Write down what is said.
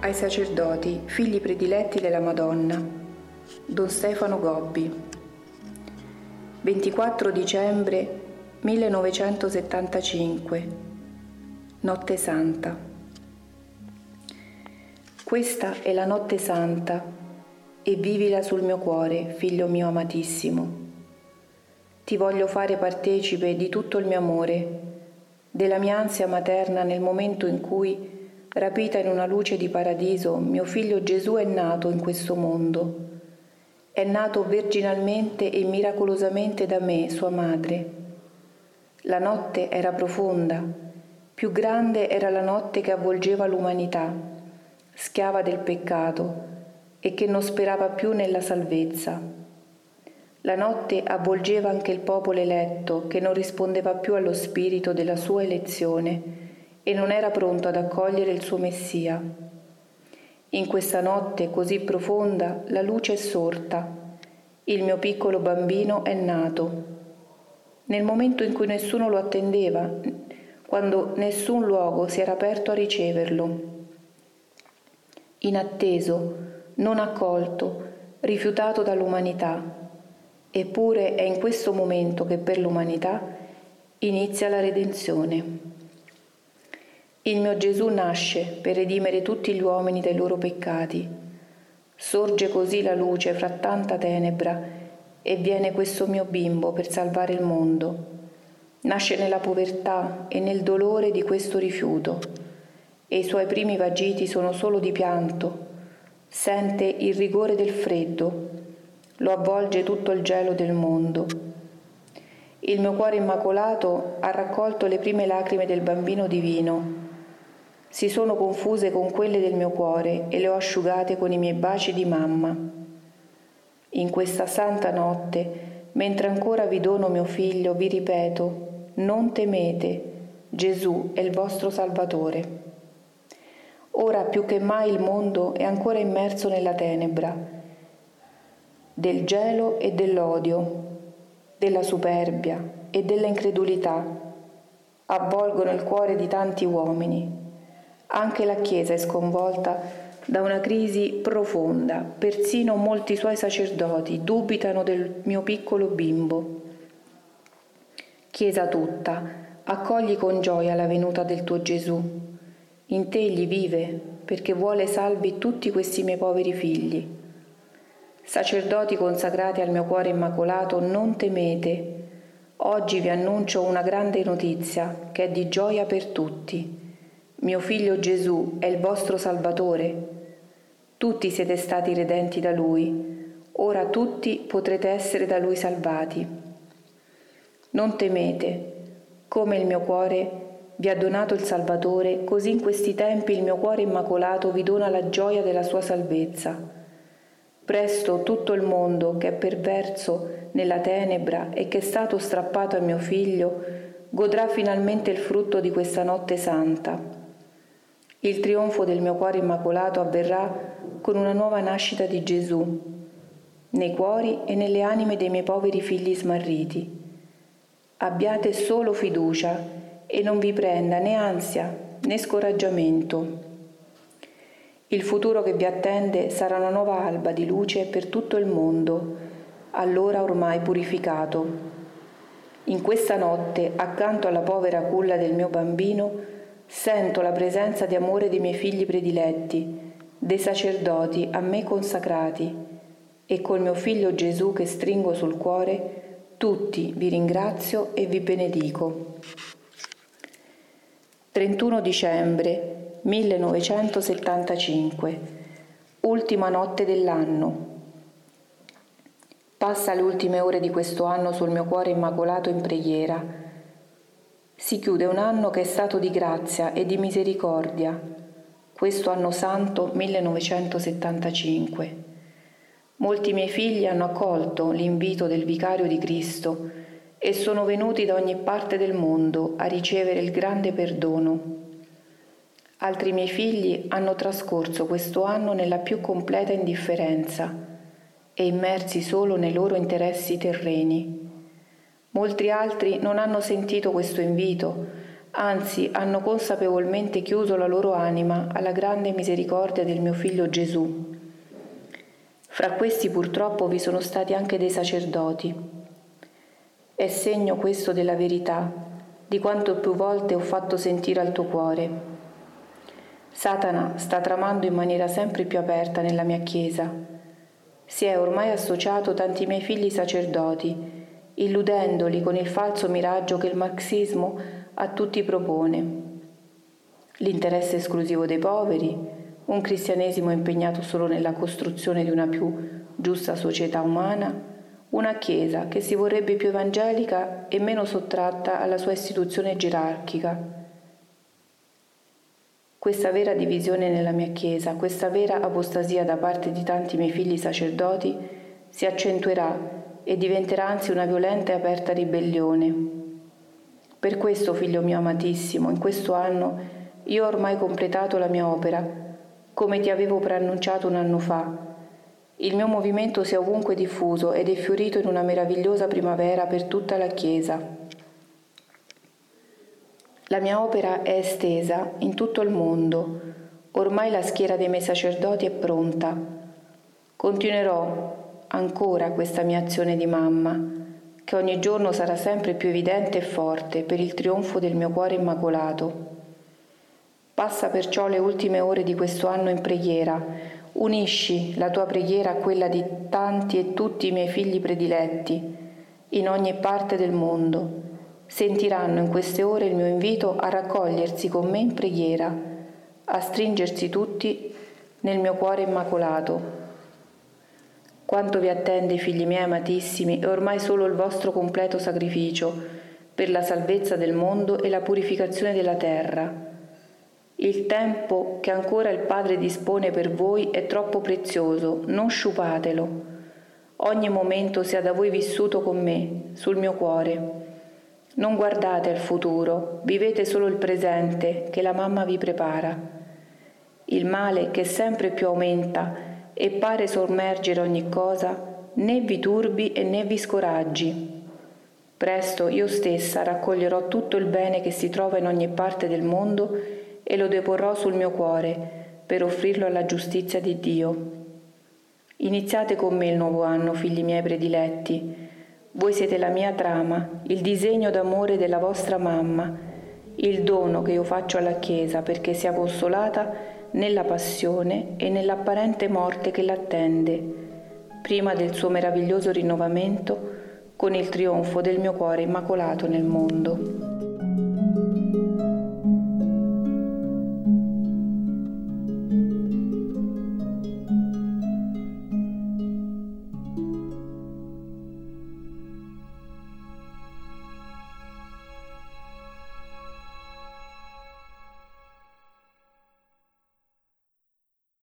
ai sacerdoti, figli prediletti della Madonna. Don Stefano Gobbi. 24 dicembre 1975. Notte Santa. Questa è la notte santa e vivila sul mio cuore, figlio mio amatissimo. Ti voglio fare partecipe di tutto il mio amore, della mia ansia materna nel momento in cui rapita in una luce di paradiso, mio figlio Gesù è nato in questo mondo. È nato virginalmente e miracolosamente da me, sua madre. La notte era profonda, più grande era la notte che avvolgeva l'umanità, schiava del peccato e che non sperava più nella salvezza. La notte avvolgeva anche il popolo eletto che non rispondeva più allo spirito della sua elezione e non era pronto ad accogliere il suo Messia. In questa notte così profonda la luce è sorta, il mio piccolo bambino è nato. Nel momento in cui nessuno lo attendeva, quando nessun luogo si era aperto a riceverlo. Inatteso, non accolto, rifiutato dall'umanità. Eppure è in questo momento che per l'umanità inizia la redenzione. Il mio Gesù nasce per redimere tutti gli uomini dai loro peccati. Sorge così la luce fra tanta tenebra e viene questo mio bimbo per salvare il mondo. Nasce nella povertà e nel dolore di questo rifiuto e i suoi primi vagiti sono solo di pianto. Sente il rigore del freddo, lo avvolge tutto il gelo del mondo. Il mio cuore immacolato ha raccolto le prime lacrime del bambino divino si sono confuse con quelle del mio cuore e le ho asciugate con i miei baci di mamma. In questa santa notte, mentre ancora vi dono mio figlio, vi ripeto, non temete, Gesù è il vostro Salvatore. Ora più che mai il mondo è ancora immerso nella tenebra, del gelo e dell'odio, della superbia e della incredulità. Avvolgono il cuore di tanti uomini anche la Chiesa è sconvolta da una crisi profonda, persino molti suoi sacerdoti dubitano del mio piccolo bimbo. Chiesa tutta, accogli con gioia la venuta del tuo Gesù. In te egli vive perché vuole salvi tutti questi miei poveri figli. Sacerdoti consacrati al mio cuore immacolato, non temete. Oggi vi annuncio una grande notizia che è di gioia per tutti. Mio figlio Gesù è il vostro Salvatore. Tutti siete stati redenti da Lui, ora tutti potrete essere da Lui salvati. Non temete, come il mio cuore vi ha donato il Salvatore, così in questi tempi il mio cuore immacolato vi dona la gioia della sua salvezza. Presto tutto il mondo che è perverso nella tenebra e che è stato strappato a mio figlio godrà finalmente il frutto di questa notte santa il trionfo del mio cuore immacolato avverrà con una nuova nascita di Gesù, nei cuori e nelle anime dei miei poveri figli smarriti. Abbiate solo fiducia e non vi prenda né ansia né scoraggiamento. Il futuro che vi attende sarà una nuova alba di luce per tutto il mondo, allora ormai purificato. In questa notte, accanto alla povera culla del mio bambino, Sento la presenza di amore dei miei figli prediletti, dei sacerdoti a me consacrati, e col mio figlio Gesù che stringo sul cuore, tutti vi ringrazio e vi benedico. 31 dicembre 1975, ultima notte dell'anno. Passa le ultime ore di questo anno sul mio cuore immacolato in preghiera si chiude un anno che è stato di grazia e di misericordia, questo anno santo 1975. Molti miei figli hanno accolto l'invito del vicario di Cristo e sono venuti da ogni parte del mondo a ricevere il grande perdono. Altri miei figli hanno trascorso questo anno nella più completa indifferenza e immersi solo nei loro interessi terreni. Molti altri non hanno sentito questo invito, anzi hanno consapevolmente chiuso la loro anima alla grande misericordia del mio figlio Gesù. Fra questi purtroppo vi sono stati anche dei sacerdoti. È segno questo della verità, di quanto più volte ho fatto sentire al tuo cuore. Satana sta tramando in maniera sempre più aperta nella mia Chiesa. Si è ormai associato tanti miei figli sacerdoti, illudendoli con il falso miraggio che il marxismo a tutti propone. L'interesse esclusivo dei poveri, un cristianesimo impegnato solo nella costruzione di una più giusta società umana, una Chiesa che si vorrebbe più evangelica e meno sottratta alla sua istituzione gerarchica. Questa vera divisione nella mia Chiesa, questa vera apostasia da parte di tanti miei figli sacerdoti si accentuerà e diventerà anzi una violenta e aperta ribellione. Per questo, figlio mio amatissimo, in questo anno io ho ormai completato la mia opera come ti avevo preannunciato un anno fa. Il mio movimento si è ovunque diffuso ed è fiorito in una meravigliosa primavera per tutta la Chiesa. La mia opera è estesa in tutto il mondo. Ormai la schiera dei miei sacerdoti è pronta. Continuerò ancora questa mia azione di mamma, che ogni giorno sarà sempre più evidente e forte per il trionfo del mio cuore immacolato. Passa perciò le ultime ore di questo anno in preghiera. Unisci la tua preghiera a quella di tanti e tutti i miei figli prediletti in ogni parte del mondo. Sentiranno in queste ore il mio invito a raccogliersi con me in preghiera, a stringersi tutti nel mio cuore immacolato. Quanto vi attende, figli miei amatissimi, è ormai solo il vostro completo sacrificio per la salvezza del mondo e la purificazione della terra il tempo che ancora il Padre dispone per voi è troppo prezioso, non sciupatelo. Ogni momento sia da voi vissuto con me, sul mio cuore. Non guardate al futuro, vivete solo il presente che la mamma vi prepara. Il male che sempre più aumenta e pare sommergere ogni cosa, né vi turbi e né vi scoraggi. Presto io stessa raccoglierò tutto il bene che si trova in ogni parte del mondo e lo deporrò sul mio cuore per offrirlo alla giustizia di Dio. Iniziate con me il nuovo anno, figli miei prediletti. Voi siete la mia trama, il disegno d'amore della vostra mamma, il dono che io faccio alla Chiesa perché sia consolata nella passione e nell'apparente morte che l'attende, prima del suo meraviglioso rinnovamento con il trionfo del mio cuore immacolato nel mondo.